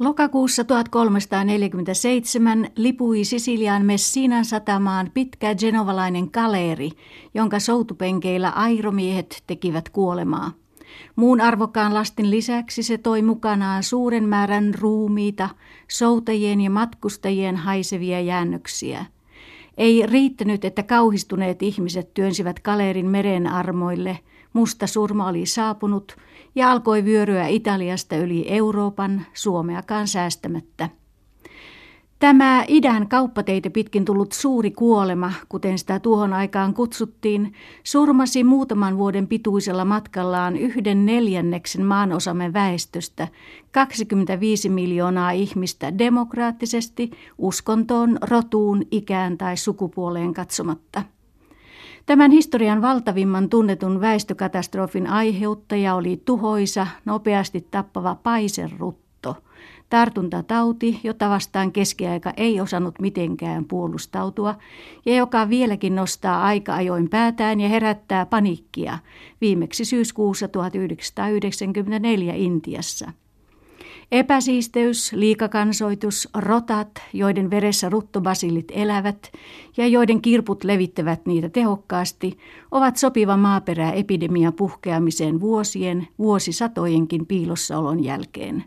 Lokakuussa 1347 lipui Sisilian Messinan satamaan pitkä genovalainen kaleeri, jonka soutupenkeillä airomiehet tekivät kuolemaa. Muun arvokkaan lastin lisäksi se toi mukanaan suuren määrän ruumiita, soutajien ja matkustajien haisevia jäännöksiä. Ei riittänyt, että kauhistuneet ihmiset työnsivät kaleerin meren armoille. Musta surma oli saapunut – ja alkoi vyöryä Italiasta yli Euroopan, Suomeakaan säästämättä. Tämä idän kauppateitä pitkin tullut suuri kuolema, kuten sitä tuohon aikaan kutsuttiin, surmasi muutaman vuoden pituisella matkallaan yhden neljänneksen maanosamme väestöstä, 25 miljoonaa ihmistä demokraattisesti, uskontoon, rotuun, ikään tai sukupuoleen katsomatta. Tämän historian valtavimman tunnetun väestökatastrofin aiheuttaja oli tuhoisa, nopeasti tappava paiserutto, tartuntatauti, jota vastaan keskiaika ei osannut mitenkään puolustautua ja joka vieläkin nostaa aika ajoin päätään ja herättää paniikkia, viimeksi syyskuussa 1994 Intiassa. Epäsiisteys, liikakansoitus, rotat, joiden veressä ruttobasilit elävät ja joiden kirput levittävät niitä tehokkaasti, ovat sopiva maaperä epidemia puhkeamiseen vuosien, vuosisatojenkin piilossaolon jälkeen.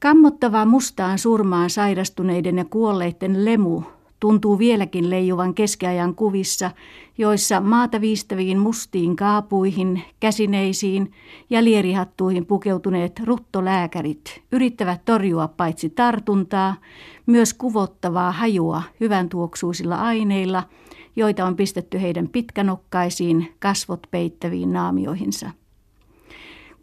Kammottava mustaan surmaan sairastuneiden ja kuolleiden lemu tuntuu vieläkin leijuvan keskiajan kuvissa, joissa maata viistäviin mustiin kaapuihin, käsineisiin ja lierihattuihin pukeutuneet ruttolääkärit yrittävät torjua paitsi tartuntaa, myös kuvottavaa hajua hyvän tuoksuisilla aineilla, joita on pistetty heidän pitkänokkaisiin, kasvot peittäviin naamioihinsa.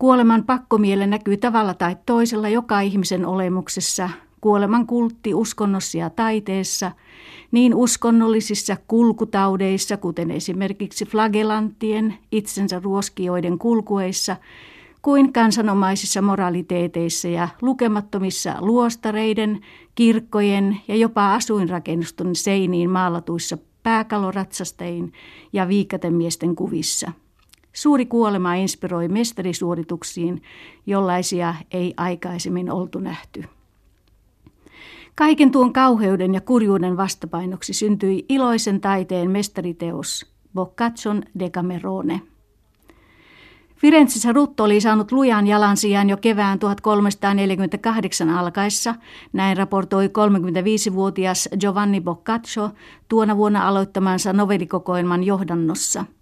Kuoleman pakkomielle näkyy tavalla tai toisella joka ihmisen olemuksessa, kuoleman kultti uskonnossa ja taiteessa, niin uskonnollisissa kulkutaudeissa, kuten esimerkiksi flagellanttien, itsensä ruoskijoiden kulkueissa, kuin kansanomaisissa moraliteeteissa ja lukemattomissa luostareiden, kirkkojen ja jopa asuinrakennusten seiniin maalatuissa pääkaloratsastein ja viikatemiesten kuvissa. Suuri kuolema inspiroi mestarisuorituksiin, jollaisia ei aikaisemmin oltu nähty. Kaiken tuon kauheuden ja kurjuuden vastapainoksi syntyi iloisen taiteen mestariteos Boccaccion Decamerone. Firenzessä Rutto oli saanut lujan jalansijan jo kevään 1348 alkaessa, näin raportoi 35-vuotias Giovanni Boccaccio tuona vuonna aloittamansa novellikokoelman johdannossa –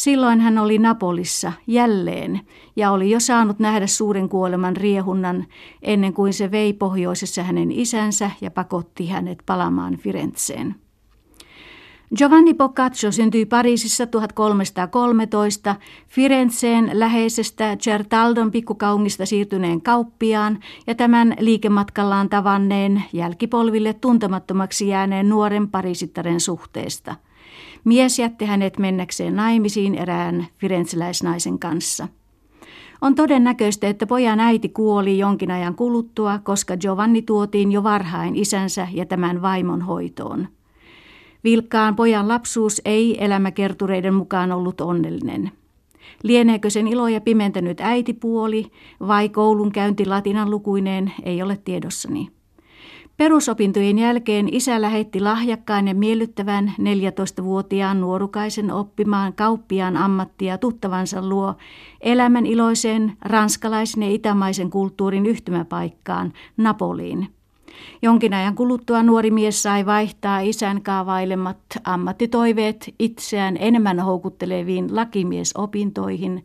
Silloin hän oli Napolissa jälleen ja oli jo saanut nähdä suuren kuoleman riehunnan ennen kuin se vei pohjoisessa hänen isänsä ja pakotti hänet palamaan Firenzeen. Giovanni Boccaccio syntyi Pariisissa 1313 Firenzeen läheisestä Certaldon pikkukaungista siirtyneen kauppiaan ja tämän liikematkallaan tavanneen jälkipolville tuntemattomaksi jääneen nuoren parisittaren suhteesta – Mies jätti hänet mennäkseen naimisiin erään firenzeläisnaisen kanssa. On todennäköistä, että pojan äiti kuoli jonkin ajan kuluttua, koska Giovanni tuotiin jo varhain isänsä ja tämän vaimon hoitoon. Vilkkaan pojan lapsuus ei elämäkertureiden mukaan ollut onnellinen. Lieneekö sen iloja pimentänyt äitipuoli vai koulunkäynti latinan lukuineen ei ole tiedossani. Perusopintojen jälkeen isä lähetti lahjakkaan ja miellyttävän 14-vuotiaan nuorukaisen oppimaan kauppiaan ammattia tuttavansa luo elämän iloiseen ranskalaisen ja itämaisen kulttuurin yhtymäpaikkaan Napoliin. Jonkin ajan kuluttua nuori mies sai vaihtaa isän kaavailemat ammattitoiveet itseään enemmän houkutteleviin lakimiesopintoihin,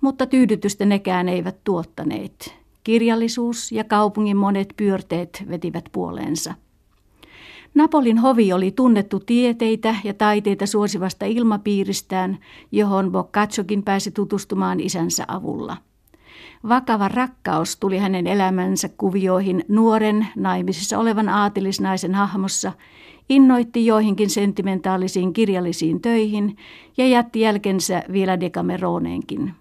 mutta tyydytystä nekään eivät tuottaneet. Kirjallisuus ja kaupungin monet pyörteet vetivät puoleensa. Napolin hovi oli tunnettu tieteitä ja taiteita suosivasta ilmapiiristään, johon Boccaciokin pääsi tutustumaan isänsä avulla. Vakava rakkaus tuli hänen elämänsä kuvioihin nuoren, naimisissa olevan aatelisnaisen hahmossa, innoitti joihinkin sentimentaalisiin kirjallisiin töihin ja jätti jälkensä vielä Decameroneenkin.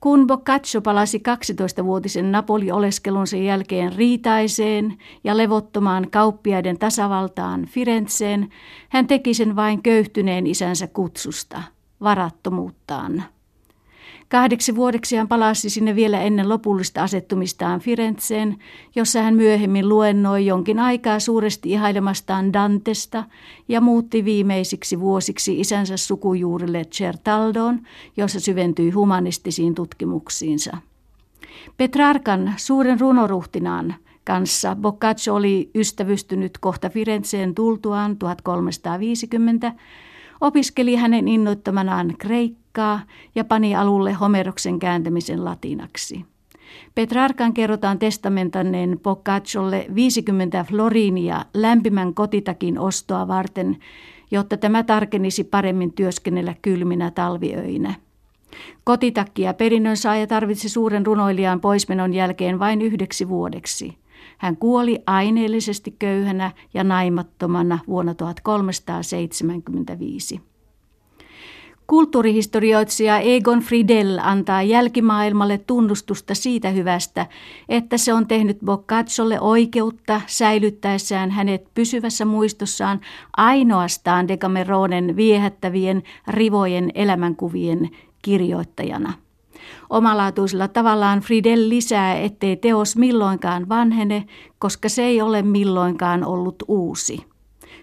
Kun Boccaccio palasi 12-vuotisen Napoli-oleskelunsa jälkeen riitaiseen ja levottomaan kauppiaiden tasavaltaan Firenzeen, hän teki sen vain köyhtyneen isänsä kutsusta, varattomuuttaan. Kahdeksi vuodeksi hän palasi sinne vielä ennen lopullista asettumistaan Firenzeen, jossa hän myöhemmin luennoi jonkin aikaa suuresti ihailemastaan Dantesta ja muutti viimeisiksi vuosiksi isänsä sukujuurille Certaldoon, jossa syventyi humanistisiin tutkimuksiinsa. Petrarkan suuren runoruhtinaan kanssa Boccaccio oli ystävystynyt kohta Firenzeen tultuaan 1350, opiskeli hänen innoittamanaan kreikkaa ja pani alulle Homeroksen kääntämisen latinaksi. Petrarkan kerrotaan testamentanneen Boccacciolle 50 florinia lämpimän kotitakin ostoa varten, jotta tämä tarkenisi paremmin työskennellä kylminä talviöinä. Kotitakki ja perinnön saaja tarvitsi suuren runoilijan poismenon jälkeen vain yhdeksi vuodeksi. Hän kuoli aineellisesti köyhänä ja naimattomana vuonna 1375. Kulttuurihistorioitsija Egon Friedel antaa jälkimaailmalle tunnustusta siitä hyvästä, että se on tehnyt Boccacciolle oikeutta säilyttäessään hänet pysyvässä muistossaan ainoastaan Decameronen viehättävien rivojen elämänkuvien kirjoittajana. Omalaatuisella tavallaan Fridel lisää, ettei teos milloinkaan vanhene, koska se ei ole milloinkaan ollut uusi.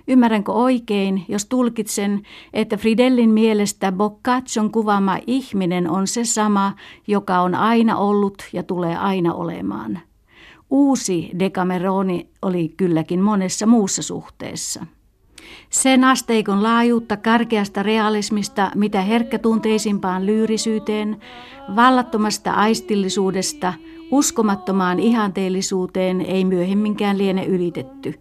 Ymmärränkö oikein, jos tulkitsen, että Fridellin mielestä Boccaccion kuvaama ihminen on se sama, joka on aina ollut ja tulee aina olemaan. Uusi Decameroni oli kylläkin monessa muussa suhteessa. Sen asteikon laajuutta karkeasta realismista, mitä herkkätunteisimpaan lyyrisyyteen, vallattomasta aistillisuudesta, uskomattomaan ihanteellisuuteen ei myöhemminkään liene ylitetty.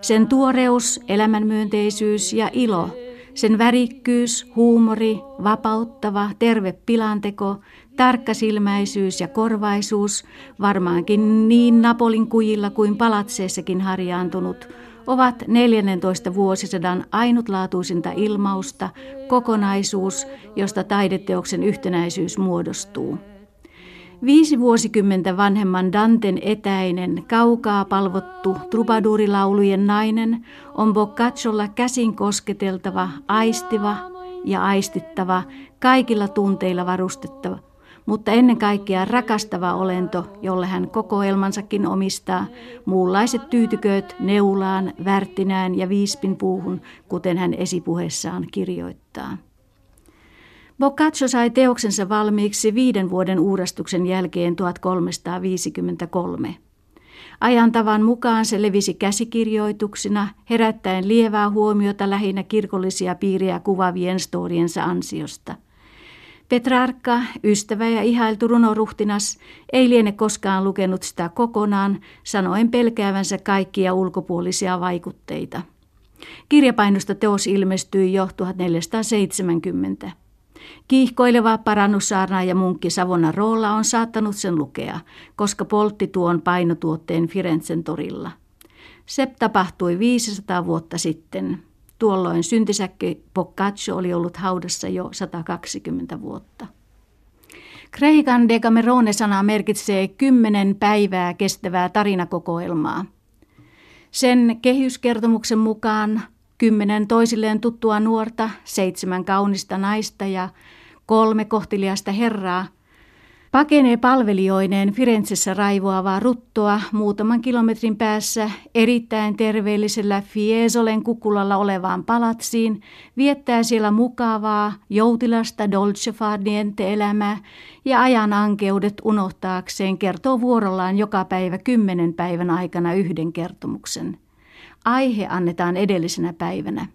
Sen tuoreus, elämänmyönteisyys ja ilo, sen värikkyys, huumori, vapauttava, terve pilanteko, tarkkasilmäisyys ja korvaisuus, varmaankin niin Napolin kujilla kuin palatseessakin harjaantunut – ovat 14 vuosisadan ainutlaatuisinta ilmausta, kokonaisuus, josta taideteoksen yhtenäisyys muodostuu. Viisi vuosikymmentä vanhemman Danten etäinen, kaukaa palvottu trubadurilaulujen nainen on Boccacciolla käsin kosketeltava, aistiva ja aistittava, kaikilla tunteilla varustettava, mutta ennen kaikkea rakastava olento, jolle hän kokoelmansakin omistaa, muunlaiset tyytykööt neulaan, värttinään ja viispin puuhun, kuten hän esipuheessaan kirjoittaa. Boccaccio sai teoksensa valmiiksi viiden vuoden uurastuksen jälkeen 1353. Ajantavan mukaan se levisi käsikirjoituksina, herättäen lievää huomiota lähinnä kirkollisia piiriä kuvavien storiensa ansiosta – Petrarkka, ystävä ja ihailtu runoruhtinas, ei liene koskaan lukenut sitä kokonaan, sanoen pelkäävänsä kaikkia ulkopuolisia vaikutteita. Kirjapainosta teos ilmestyi jo 1470. Kiihkoileva parannussaarna ja munkki Savona Roolla on saattanut sen lukea, koska poltti tuon painotuotteen Firenzen torilla. Se tapahtui 500 vuotta sitten. Tuolloin syntisäkki Boccaccio oli ollut haudassa jo 120 vuotta. Kreikan Decamerone-sana merkitsee kymmenen päivää kestävää tarinakokoelmaa. Sen kehyskertomuksen mukaan kymmenen toisilleen tuttua nuorta, seitsemän kaunista naista ja kolme kohtiliasta herraa – Pakenee palvelijoineen Firenzessä raivoavaa ruttoa muutaman kilometrin päässä erittäin terveellisellä Fiesolen kukulalla olevaan palatsiin, viettää siellä mukavaa, joutilasta dolce far elämää ja ajan ankeudet unohtaakseen kertoo vuorollaan joka päivä kymmenen päivän aikana yhden kertomuksen. Aihe annetaan edellisenä päivänä.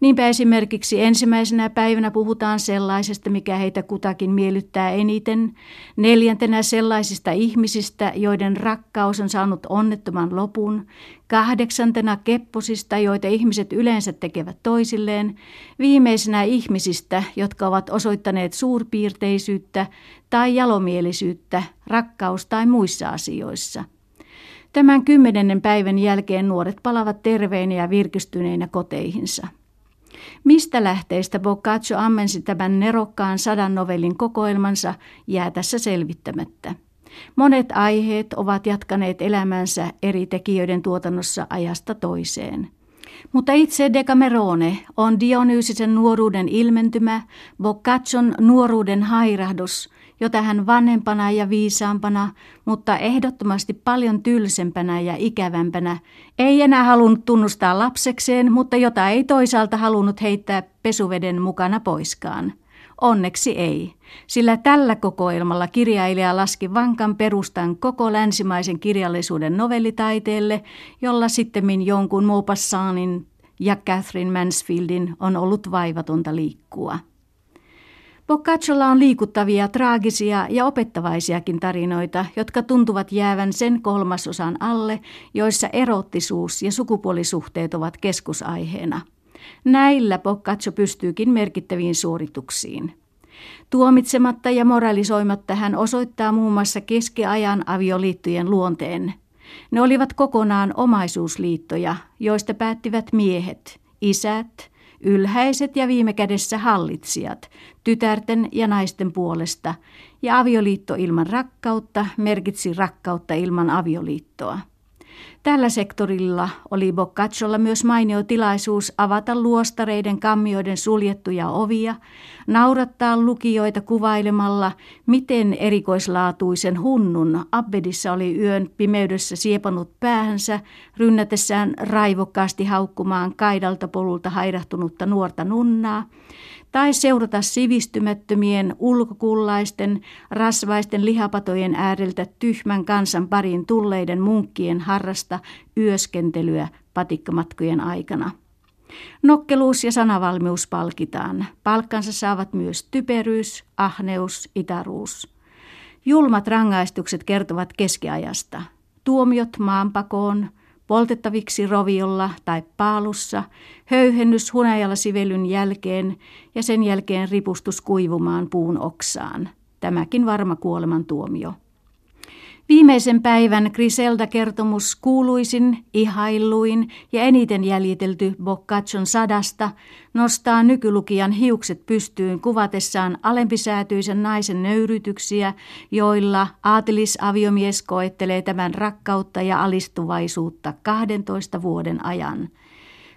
Niinpä esimerkiksi ensimmäisenä päivänä puhutaan sellaisesta, mikä heitä kutakin miellyttää eniten, neljäntenä sellaisista ihmisistä, joiden rakkaus on saanut onnettoman lopun, kahdeksantena kepposista, joita ihmiset yleensä tekevät toisilleen, viimeisenä ihmisistä, jotka ovat osoittaneet suurpiirteisyyttä tai jalomielisyyttä rakkaus- tai muissa asioissa. Tämän kymmenennen päivän jälkeen nuoret palavat terveinä ja virkistyneinä koteihinsa. Mistä lähteistä Boccaccio ammensi tämän nerokkaan sadan novellin kokoelmansa jää tässä selvittämättä. Monet aiheet ovat jatkaneet elämänsä eri tekijöiden tuotannossa ajasta toiseen. Mutta itse Decamerone on Dionysisen nuoruuden ilmentymä, Boccaccion nuoruuden hairahdus – jota hän vanhempana ja viisaampana, mutta ehdottomasti paljon tylsempänä ja ikävämpänä, ei enää halunnut tunnustaa lapsekseen, mutta jota ei toisaalta halunnut heittää pesuveden mukana poiskaan. Onneksi ei, sillä tällä kokoelmalla kirjailija laski vankan perustan koko länsimaisen kirjallisuuden novellitaiteelle, jolla sitten jonkun Maupassanin ja Catherine Mansfieldin on ollut vaivatonta liikkua. Boccaciolla on liikuttavia, traagisia ja opettavaisiakin tarinoita, jotka tuntuvat jäävän sen kolmasosan alle, joissa erottisuus ja sukupuolisuhteet ovat keskusaiheena. Näillä Boccaccio pystyykin merkittäviin suorituksiin. Tuomitsematta ja moralisoimatta hän osoittaa muun muassa keskiajan avioliittojen luonteen. Ne olivat kokonaan omaisuusliittoja, joista päättivät miehet, isät, ylhäiset ja viime kädessä hallitsijat, tytärten ja naisten puolesta, ja avioliitto ilman rakkautta merkitsi rakkautta ilman avioliittoa. Tällä sektorilla oli Boccaciolla myös mainio tilaisuus avata luostareiden kammioiden suljettuja ovia, naurattaa lukijoita kuvailemalla, miten erikoislaatuisen hunnun abbedissa oli yön pimeydessä siepanut päähänsä, rynnätessään raivokkaasti haukkumaan kaidalta polulta hairahtunutta nuorta nunnaa, tai seurata sivistymättömien ulkokullaisten, rasvaisten lihapatojen ääreltä tyhmän kansan parin tulleiden munkkien harrasta yöskentelyä patikkamatkojen aikana. Nokkeluus ja sanavalmius palkitaan. Palkkansa saavat myös typeryys, ahneus, itaruus. Julmat rangaistukset kertovat keskiajasta. Tuomiot maanpakoon, poltettaviksi roviolla tai paalussa, höyhennys hunajalla sivelyn jälkeen ja sen jälkeen ripustus kuivumaan puun oksaan. Tämäkin varma kuolemantuomio. Viimeisen päivän Griselda-kertomus kuuluisin, ihailluin ja eniten jäljitelty Boccaccion sadasta nostaa nykylukijan hiukset pystyyn kuvatessaan alempisäätyisen naisen nöyrytyksiä, joilla aatelisaviomies koettelee tämän rakkautta ja alistuvaisuutta 12 vuoden ajan.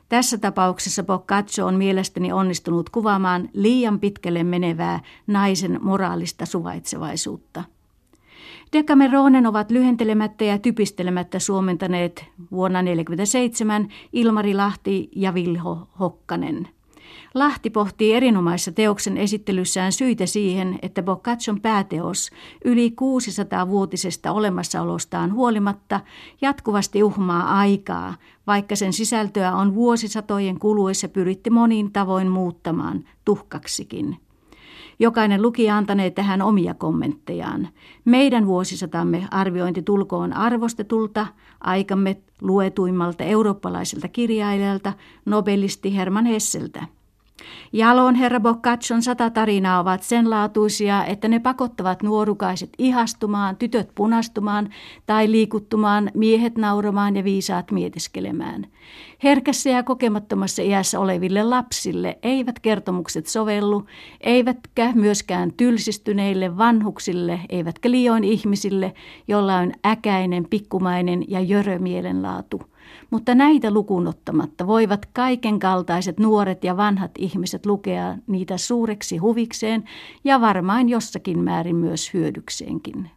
Tässä tapauksessa Boccaccio on mielestäni onnistunut kuvaamaan liian pitkälle menevää naisen moraalista suvaitsevaisuutta. Decameronen ovat lyhentelemättä ja typistelemättä suomentaneet vuonna 1947 Ilmari Lahti ja Vilho Hokkanen. Lahti pohtii erinomaisessa teoksen esittelyssään syitä siihen, että Boccaccion pääteos yli 600-vuotisesta olemassaolostaan huolimatta jatkuvasti uhmaa aikaa, vaikka sen sisältöä on vuosisatojen kuluessa pyritti monin tavoin muuttamaan tuhkaksikin. Jokainen lukija antanee tähän omia kommenttejaan. Meidän vuosisatamme arviointi tulkoon arvostetulta, aikamme luetuimmalta eurooppalaiselta kirjailijalta, nobelisti Herman Hesseltä. Jalon herra Boccaccion sata tarinaa ovat sen laatuisia, että ne pakottavat nuorukaiset ihastumaan, tytöt punastumaan tai liikuttumaan, miehet nauramaan ja viisaat mietiskelemään. Herkässä ja kokemattomassa iässä oleville lapsille eivät kertomukset sovellu, eivätkä myöskään tylsistyneille vanhuksille, eivätkä liioin ihmisille, joilla on äkäinen, pikkumainen ja jörö mielenlaatu – mutta näitä lukunottamatta voivat kaiken kaltaiset nuoret ja vanhat ihmiset lukea niitä suureksi huvikseen ja varmaan jossakin määrin myös hyödykseenkin.